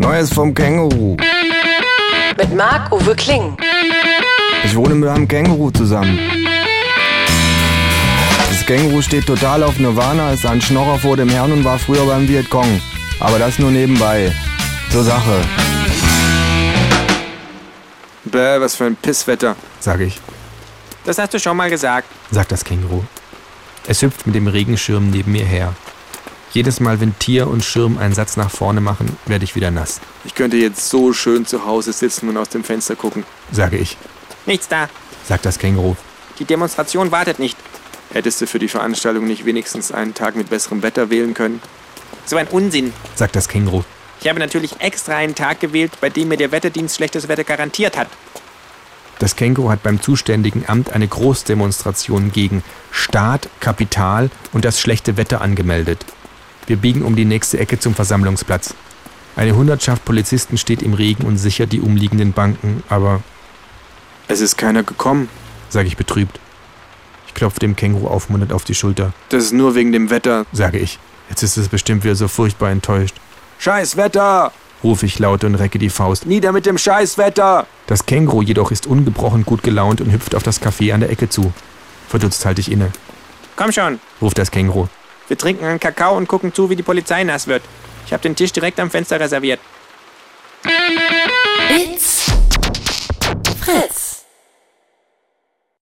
Neues vom Känguru. Mit Marc-Uwe Kling. Ich wohne mit einem Känguru zusammen. Das Känguru steht total auf Nirvana, ist ein Schnorrer vor dem Herrn und war früher beim Vietcong. Aber das nur nebenbei. Zur Sache. Bäh, was für ein Pisswetter. Sag ich, Das hast du schon mal gesagt. sagt das Känguru. Es hüpft mit dem Regenschirm neben mir her. Jedes Mal, wenn Tier und Schirm einen Satz nach vorne machen, werde ich wieder nass, Ich könnte jetzt so schön zu Hause sitzen und aus dem Fenster gucken. sage ich, Nichts da. sagt das Känguru. Die Demonstration wartet nicht. Hättest du für die Veranstaltung nicht wenigstens einen Tag mit besserem Wetter wählen können? So ein Unsinn. sagt das Känguru. Ich habe natürlich extra einen Tag gewählt, bei dem mir der Wetterdienst schlechtes Wetter garantiert hat. Das Känguru hat beim zuständigen Amt eine Großdemonstration gegen Staat, Kapital und das schlechte Wetter angemeldet. Wir biegen um die nächste Ecke zum Versammlungsplatz. Eine Hundertschaft Polizisten steht im Regen und sichert die umliegenden Banken, aber, Es ist keiner gekommen. sage ich betrübt. Ich klopfe dem Känguru aufmunternd auf die Schulter, Das ist nur wegen dem Wetter. sage ich. Jetzt ist es bestimmt wieder so furchtbar enttäuscht. Scheiß Wetter! Rufe ich laut und recke die Faust. Nieder mit dem Scheißwetter! Das Känguru jedoch ist ungebrochen gut gelaunt und hüpft auf das Café an der Ecke zu. Verdutzt halte ich inne, Komm schon. ruft das Känguru. Wir trinken einen Kakao und gucken zu, wie die Polizei nass wird. Ich habe den Tisch direkt am Fenster reserviert. It's